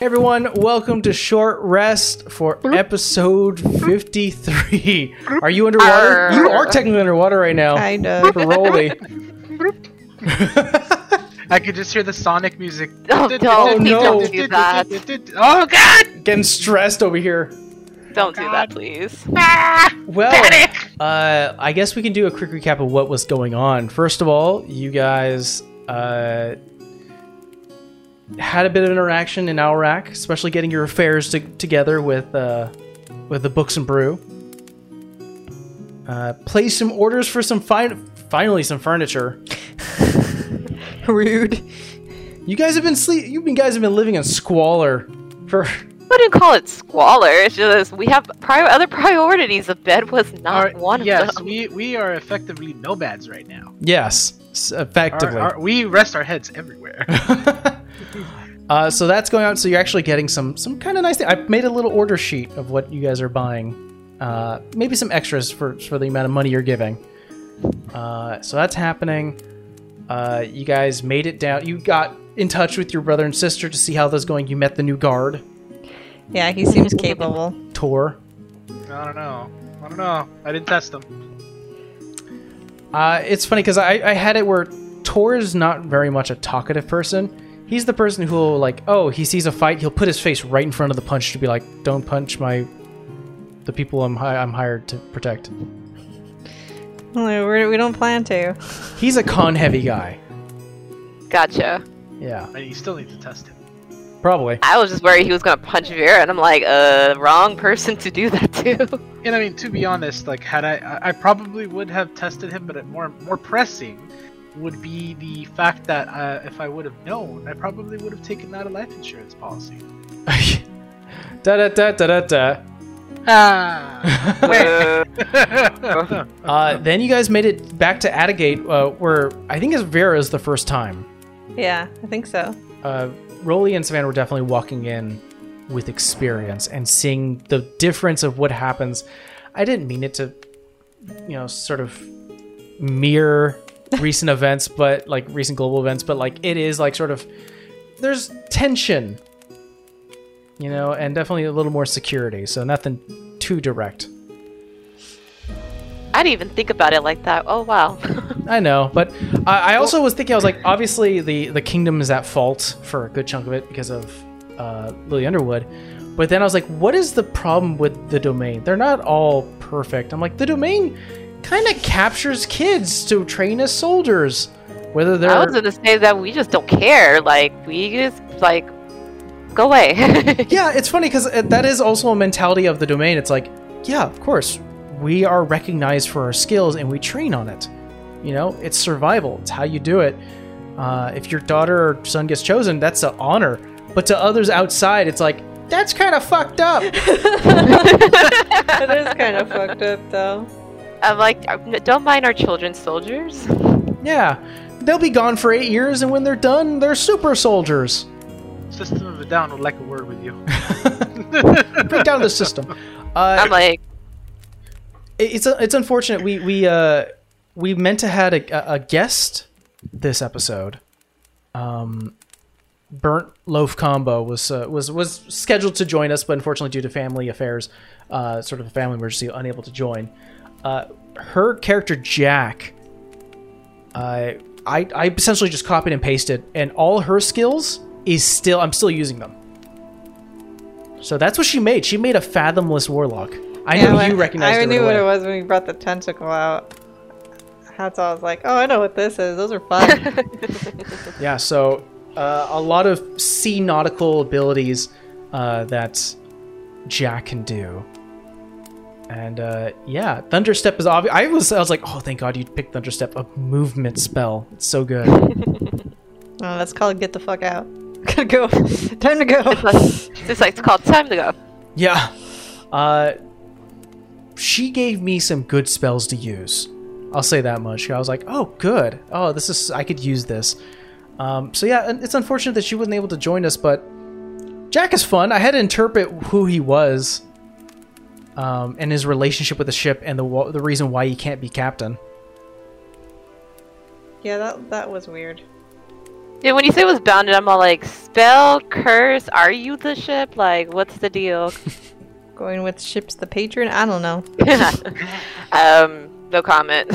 Hey everyone, welcome to Short Rest for episode 53. Are you underwater? You are technically underwater right now. Kind of. Rolly. I could just hear the Sonic music. Oh, don't, no. don't do that. Oh god! Getting stressed over here. Don't do that, please. Ah! Well, Panic! uh, I guess we can do a quick recap of what was going on. First of all, you guys uh, had a bit of interaction in Alrac, especially getting your affairs to- together with uh, with the books and brew. Uh, placed some orders for some fi- finally some furniture. Rude. You guys have been sleep. You guys have been living in squalor for. I wouldn't call it squalor. It's just we have pri- other priorities. The bed was not Our- one yes, of them. Yes, we we are effectively nomads right now. Yes, s- Our- effectively. our- we rest our heads everywhere. uh, so that's going on. So you're actually getting some some kind of nice thing. I made a little order sheet of what you guys are buying. Uh, maybe some extras for for the amount of money you're giving. Uh, so that's happening. Uh, you guys made it down. You got in touch with your brother and sister to see how that's going. You met the new guard, Yeah, he seems capable. Tor. I don't know. I don't know. I didn't test him. Uh, it's funny because I, I had it where Tor is not very much a talkative person. He's the person who will like, oh, he sees a fight, he'll put his face right in front of the punch to be like, don't punch my, the people I'm hi- I'm hired to protect. No, we're, we don't plan to. He's a con heavy guy. Gotcha. Yeah, And you still need to test him. probably. I was just worried he was gonna punch Vera, and I'm like, uh, wrong person to do that to. And I mean, to be honest, like had I, I- I probably would have tested him, but it more more pressing would be the fact that uh, if I would have known, I probably would have taken out a life insurance policy. da da da da da da. Ah. Uh, then you guys made it back to Attagate, uh, where I think it's Vera's the first time. Yeah, I think so. uh, Rolly and Savannah were definitely walking in with experience and seeing the difference of what happens. I didn't mean it to, you know, sort of mirror recent events, but like recent global events, but like it is like sort of there's tension, you know, and definitely a little more security. So nothing too direct. I didn't even think about it like that. Oh wow. I know, but I, I also was thinking I was like, obviously the the kingdom is at fault for a good chunk of it because of uh, Lily Underwood. But then I was like, what is the problem with the domain? They're not all perfect. I'm like, the domain kind of captures kids to train as soldiers, whether they're I was gonna say that we just don't care. Like we just like go away. yeah, it's funny because that is also a mentality of the domain. It's like, yeah, of course, we are recognized for our skills and we train on it. You know, it's survival. It's how you do it. Uh, if your daughter or son gets chosen, that's an honor. But to others outside, it's like that's kind of fucked up. It is kind of fucked up, though. I'm like, uh, don't mind our children soldiers. yeah, they'll be gone for eight years, and when they're done, they're super soldiers. System of a Down would like a word with you. Break down the system. Uh, I'm like, It- it's it's unfortunate. We we uh we meant to had a, a guest this episode. Um, burnt loaf combo was uh, was was scheduled to join us, but unfortunately due to family affairs, uh, sort of a family emergency, unable to join. Uh, her character Jack. Uh, I I essentially just copied and pasted, and all her skills is still I'm still using them. So that's what she made. She made a fathomless warlock. I Yeah, know you recognized I knew right what away. it was when you brought the tentacle out. That's all I was like, oh, I know what this is. Those are fun. Yeah, so uh, a lot of sea nautical abilities uh, that Jack can do. And uh, yeah, Thunderstep is obvious. I was I was like, oh, thank God you picked Thunderstep, a movement spell. It's so good. oh, that's called get the fuck out. Gotta go. Time to go. it's like it's called time to go. yeah. Uh, she gave me some good spells to use. I'll say that much. I was like, oh, good. Oh, this is I could use this. Um, so yeah, it's unfortunate that she wasn't able to join us, but Jack is fun. I had to interpret who he was, um, and his relationship with the ship, and the the reason why he can't be captain. Yeah, that that was weird. Yeah, when you say it was bounded, I'm all like, spell, curse, are you the ship? Like, what's the deal? Going with ships the patron? I don't know. um, no comment.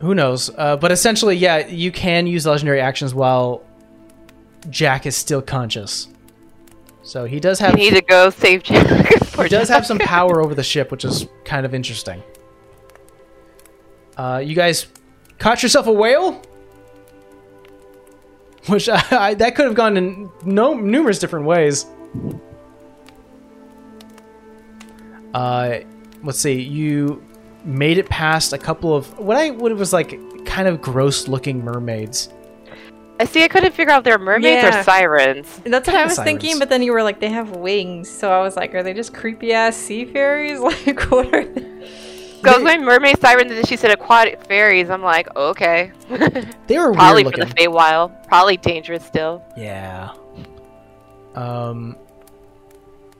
Who knows? Uh, but essentially, yeah, you can use legendary actions while Jack is still conscious. So he does have I need to go save Jack. he does have some power over the ship, which is kind of interesting. Uh, you guys caught yourself a whale, which I, I, that could have gone in no numerous different ways. Uh, let's see. You made it past a couple of what I what it was like kind of gross looking mermaids. I see. I couldn't figure out if they're mermaids Yeah. or sirens. That's what I Kinda was thinking, but then you were like, they have wings. So I was like, are they just creepy ass sea fairies? Like, what are they? So I was going mermaid, sirens, and then she said aquatic fairies. I'm like, okay. They were Probably weird for the looking. Feywild. Probably dangerous still. Yeah. Um,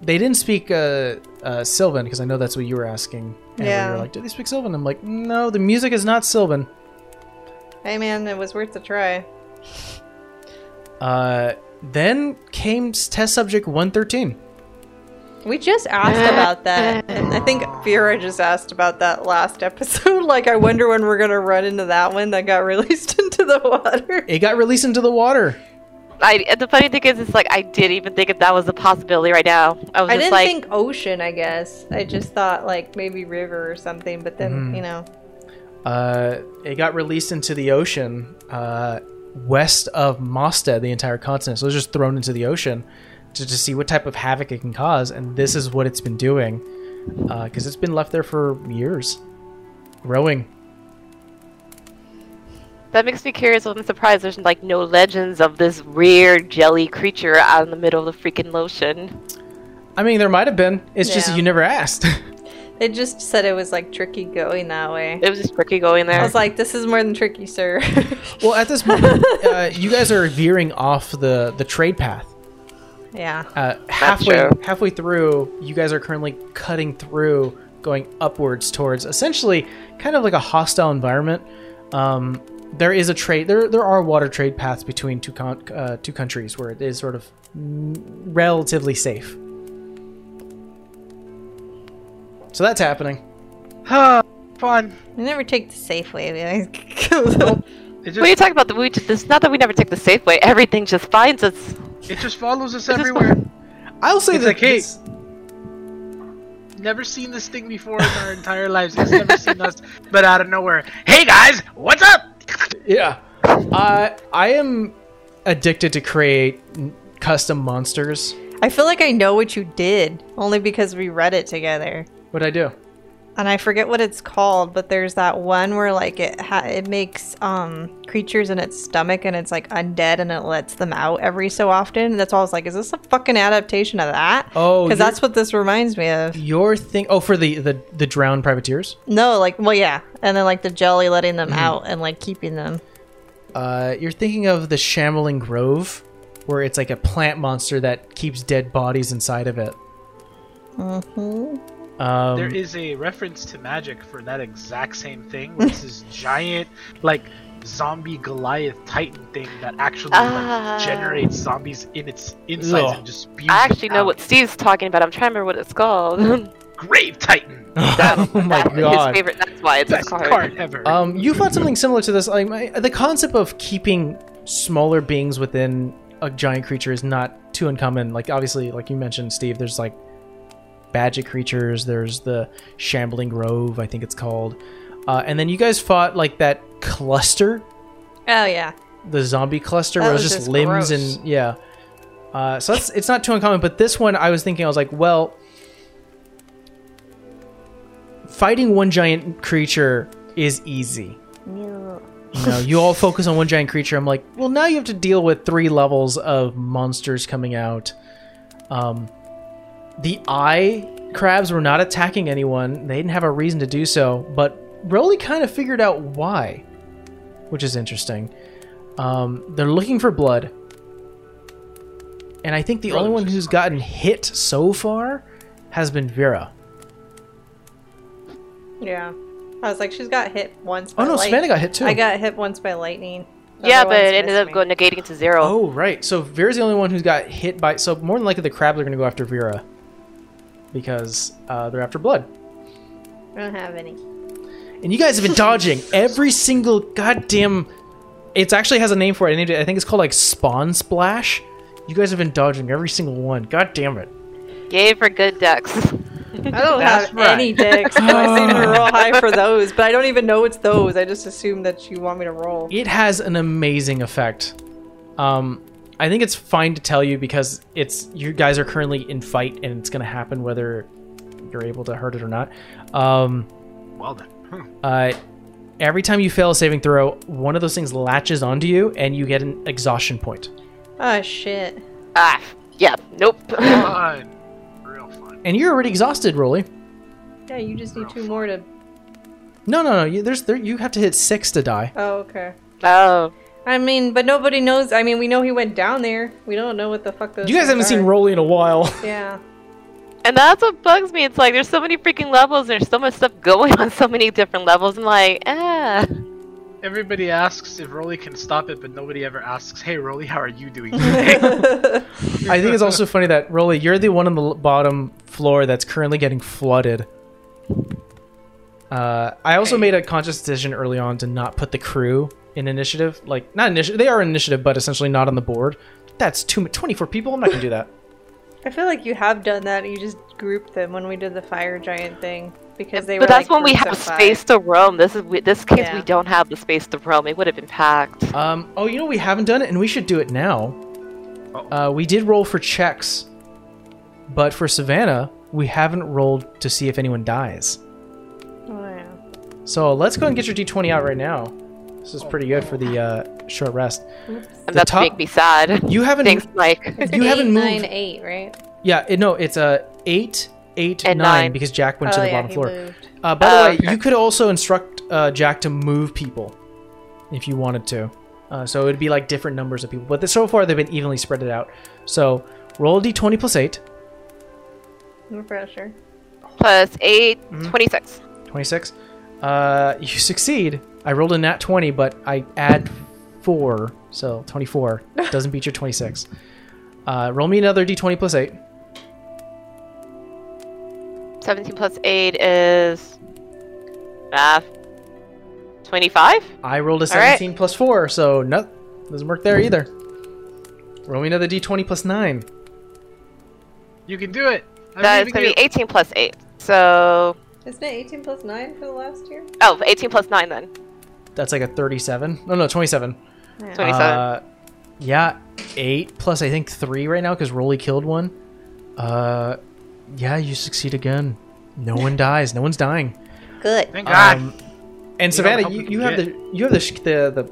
they didn't speak uh, uh, Sylvan because I know that's what you were asking. And Yeah. You were like, do they speak Sylvan? I'm like, no, the music is not Sylvan. Hey man, it was worth a try. Uh, then came test subject 113. We just asked about that, and I think Vera just asked about that last episode. like, I wonder when we're gonna run into that one that got released into the water. It got released into the water. I, and the funny thing is, it's like I didn't even think if that was a possibility right now. I was I just didn't like, think ocean. I guess I just thought like maybe river or something, but then Mhm. you know, Uh, it got released into the ocean uh, west of Mostead, the entire continent. So it was just thrown into the ocean to, to see what type of havoc it can cause. And this is what it's been doing uh, because it's been left there for years, growing. that makes me curious. I'm surprised there's like no legends of this rare jelly creature out in the middle of the freaking ocean. I mean, there might have been. It's just you never asked. they just said it was like tricky going that way. It was just tricky going there. I was like, this is more than tricky, sir. well, at this moment, uh, you guys are veering off the the trade path. yeah. Uh, halfway true. halfway through, you guys are currently cutting through, going upwards towards essentially kind of like a hostile environment. Um, there is a trade. There there are water trade paths between two con- uh, two countries where it is sort of relatively safe. So that's happening. Fun. We never take the safe way. We always It what are you just talking about? The we just, it's not that we never take the safe way. Everything just finds us. it just follows us just everywhere. I'll say It's that like, hey, this- Never seen this thing before in our entire lives. It's never seen us, but out of nowhere. Hey guys, what's up? Yeah. Uh, I am addicted to create custom monsters. I feel like I know what you did only because we read it together. What'd I do? and I forget what it's called, but there's that one where like it ha- it makes um creatures in its stomach and it's like undead and it lets them out every so often. That's all I was like, is this a fucking adaptation of that? Oh, because that's what this reminds me of. Your thing. Oh, for the the the drowned privateers. No, like well, yeah, and then like the jelly letting them Mm-hmm. out and like keeping them. Uh, you're thinking of the Shambling Grove, where it's like a plant monster that keeps dead bodies inside of it. hmm Um, There is a reference to magic for that exact same thing. Where it's this giant, like zombie Goliath Titan thing that actually Ah. like, generates zombies in its insides Ugh. and just spews I them actually know out. what Steve's talking about. I'm trying to remember what it's called. Grave Titan. oh my That's god. His favorite. That's why it's Best a card. card ever. Um, you found something similar to this. Like my, the concept of keeping smaller beings within a giant creature is not too uncommon. Like obviously, like you mentioned, Steve, there's like badget creatures. There's the Shambling Grove, I think it's called. Uh, and then you guys fought like that cluster, Oh yeah, the zombie cluster, That where it was was just just limbs gross. and yeah. Uh, so that's it's not too uncommon. But this one, I was thinking, I was like, well, fighting one giant creature is easy. You know, you all focus on one giant creature. I'm like, well, now you have to deal with three levels of monsters coming out. Um, the eye crabs were not attacking anyone. They didn't have a reason to do so, but Broly kind of figured out why, which is interesting. Um, they're looking for blood, and I think the Broly only one just who's gotten hit so far has been Vera. yeah. I was like, she's got hit once. Oh By no, light- Savannah got hit too. I got hit once by lightning. The Yeah, but it ended up me. going negating to zero. Oh, right. So Vera's the only one who's got hit by. So more than likely, the crabs are going to go after Vera because uh, they're after blood. I don't have any. And you guys have been dodging every single goddamn. It actually has a name for it. I named it. I think it's called like Spawn Splash. You guys have been dodging every single one. God damn it. Yay for good decks. I don't That's have right. any dicks. I seem to roll high for those, but I don't even know it's those. I just assume that you want me to roll. It has an amazing effect. Um, I think it's fine to tell you because it's you guys are currently in fight and it's going to happen whether you're able to hurt it or not. Um, Well then. Hmm. uh, every time you fail a saving throw, one of those things latches onto you and you get an exhaustion point. Oh shit. ah, yeah, nope. Fun. Real fun. And you're already exhausted, Rolly. Yeah, you just need two more to. No, no, no. You, there's there. You have to hit six to die. Oh, okay. oh, I mean, but nobody knows. I mean, we know he went down there. We don't know what the fuck those. You guys haven't seen are. Rolly in a while. Yeah. and that's what bugs me. It's like there's so many freaking levels. There's so much stuff going on so many different levels. I'm like, ah. Everybody asks if Rolly can stop it, but nobody ever asks, "Hey, Rolly, how are you doing today?" I think it's also funny that Rolly, you're the one on the bottom floor that's currently getting flooded. Uh, I also Hey. made a conscious decision early on to not put the crew in initiative. Like, not initiative. They are initiative, but essentially not on the board. That's too much. 24 people. I'm not gonna do that. I feel like you have done that. You just grouped them when we did the fire giant thing because they but were. that's like, when we have of space to roam. This is we- this case Yeah. we don't have the space to roam. It would have been packed. Um, oh, you know we haven't done it, and we should do it now. Uh, we did roll for checks, but for Savannah, we haven't rolled to see if anyone dies. Oh yeah. So let's go and get your d20 out right now. This is pretty good for the uh, short rest. And The that's top- make me sad. You haven't. Thanks, Mike. You haven't eight, moved. nine, eight, right? Yeah, it, no, it's a eight, eight, And nine, nine. because Jack went oh to the yeah, bottom floor. Uh, by Oh, the way, okay. you could also instruct uh, Jack to move people if you wanted to. Uh, so it would be like different numbers of people, but th- so far they've been evenly spread it out. So roll a d20 plus eight, No pressure. Plus 8, Mm-hmm. 26. 26. Uh, you succeed. I rolled a nat 20, but I add four, so 24 doesn't beat your 26. Uh, roll me another d20 plus eight. 17 plus 8 is. Math. 25? I rolled a All right. 17 plus 4, so no, doesn't work there either. Roll me another d20 plus 9. you can do it. I That is going to be 18 plus 8. So. Isn't it 18 plus 9 for the last year? Oh, 18 plus 9 then. That's like a 37. No, no, 27. 27. Uh, yeah, 8 plus I think 3 right now because Rolly killed one. Uh, yeah, you succeed again. No one dies. No one's dying. Good. Thank God. Um, and You Savannah, how you, you have the you have the, sh- the the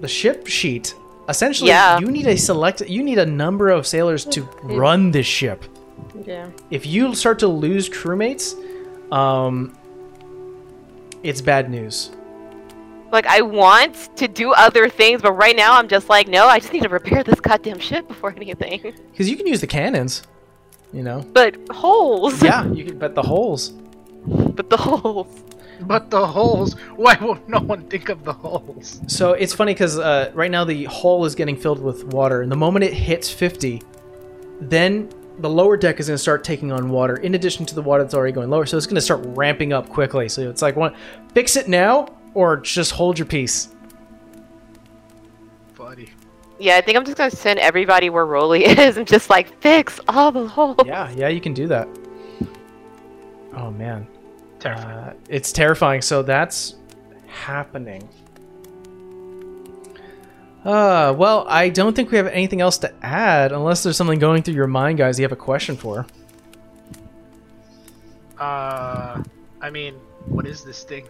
the ship sheet. Essentially, Yeah. you need a select. You need a number of sailors to run this ship. Yeah. If you start to lose crewmates, um, it's bad news. Like, I want to do other things, but right now I'm just like, no, I just need to repair this goddamn ship before anything. Because you can use the cannons, you know. But holes. Yeah, you can. But the holes. But the holes. But the holes. Why won't no one think of the holes? So it's funny because uh, right now the hole is getting filled with water, and the moment it hits 50, then the lower deck is going to start taking on water in addition to the water that's already going lower. So it's going to start ramping up quickly. So it's like, one, fix it now or just hold your peace. Buddy. Yeah, I think I'm just gonna send everybody where Rolly is and just like fix all the holes. Yeah, yeah, you can do that. Oh man, Terrifying. uh, it's terrifying. So that's happening. Uh, well, I don't think we have anything else to add, unless there's something going through your mind, guys. You have a question for. Uh, I mean, what is this thing?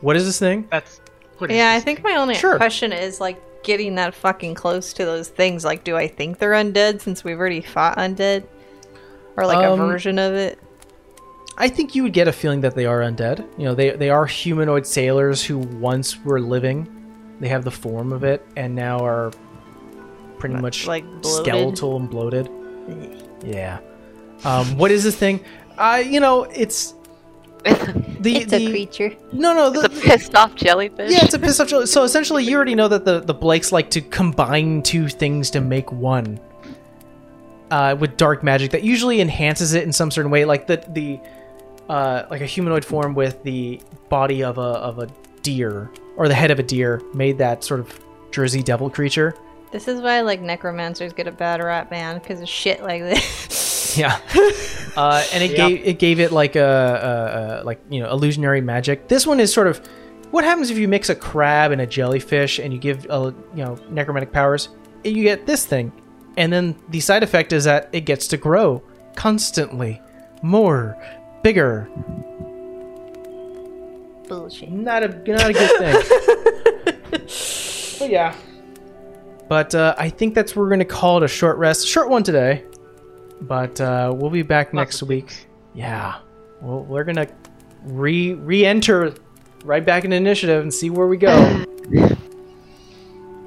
What is this thing? That's. What is Yeah, I think thing? my only Sure. question is like getting that fucking close to those things. Like, do I think they're undead since we've already fought undead? Or like Um, a version of it? I think you would get a feeling that they are undead. You know, they they are humanoid sailors who once were living. They have the form of it, and now are pretty much like bloated? skeletal and bloated. Yeah. Um, what is this thing? Uh, you know, it's The, it's a creature. No, no. The, the pissed off jellyfish. yeah, it's a pissed off. jelly- So essentially, you already know that the the Blakes like to combine two things to make one. Uh, with dark magic that usually enhances it in some certain way, like the the uh, like a humanoid form with the body of a of a deer or the head of a deer made that sort of Jersey devil creature. This is why like necromancers get a bad rap, man, because of shit like this. Yeah. Uh, and it Yeah. gave it gave it like a, a, a like you know illusionary magic. This one is sort of what happens if you mix a crab and a jellyfish and you give uh, you know necromantic powers. You get this thing, and then the side effect is that it gets to grow constantly, more, bigger. Bullshit. Not a not a good thing. but yeah. But uh, I think that's what we're gonna call it a short rest. Short one today. But uh, we'll be back Lots next week. things. Yeah. Well, we're gonna re re-enter right back in initiative and see where we go.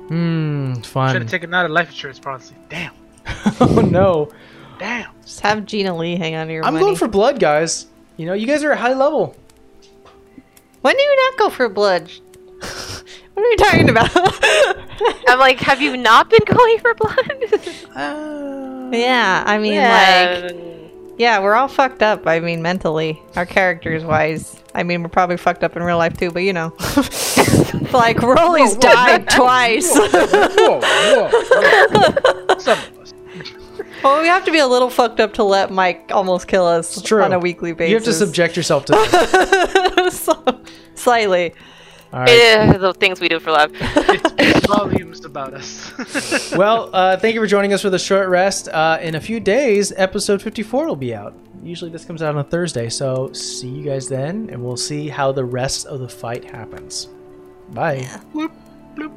Hmm, fine. Should have taken out a life insurance policy. Damn. oh no. Damn. Just have Gina Lee hang on to your I'm money. going for blood, guys. You know, you guys are at high level. When do you not go for blood? what are you talking about? I'm like, have you not been going for blood? Uh, yeah, I mean, like, yeah, we're all fucked up. I mean, mentally, our characters wise. I mean, we're probably fucked up in real life too, but you know, like Rolly's died twice. Whoa, whoa, whoa. Some of us. Well, we have to be a little fucked up to let Mike almost kill us true. on a weekly basis. You have to subject yourself to this. So- slightly. All right. Eh, the things we do for love. It speaks volumes about us. well, uh, thank you for joining us for the short rest. Uh, in a few days, episode 54 will be out. Usually this comes out on a Thursday, so see you guys then, and we'll see how the rest of the fight happens. Bye. Bloop, bloop.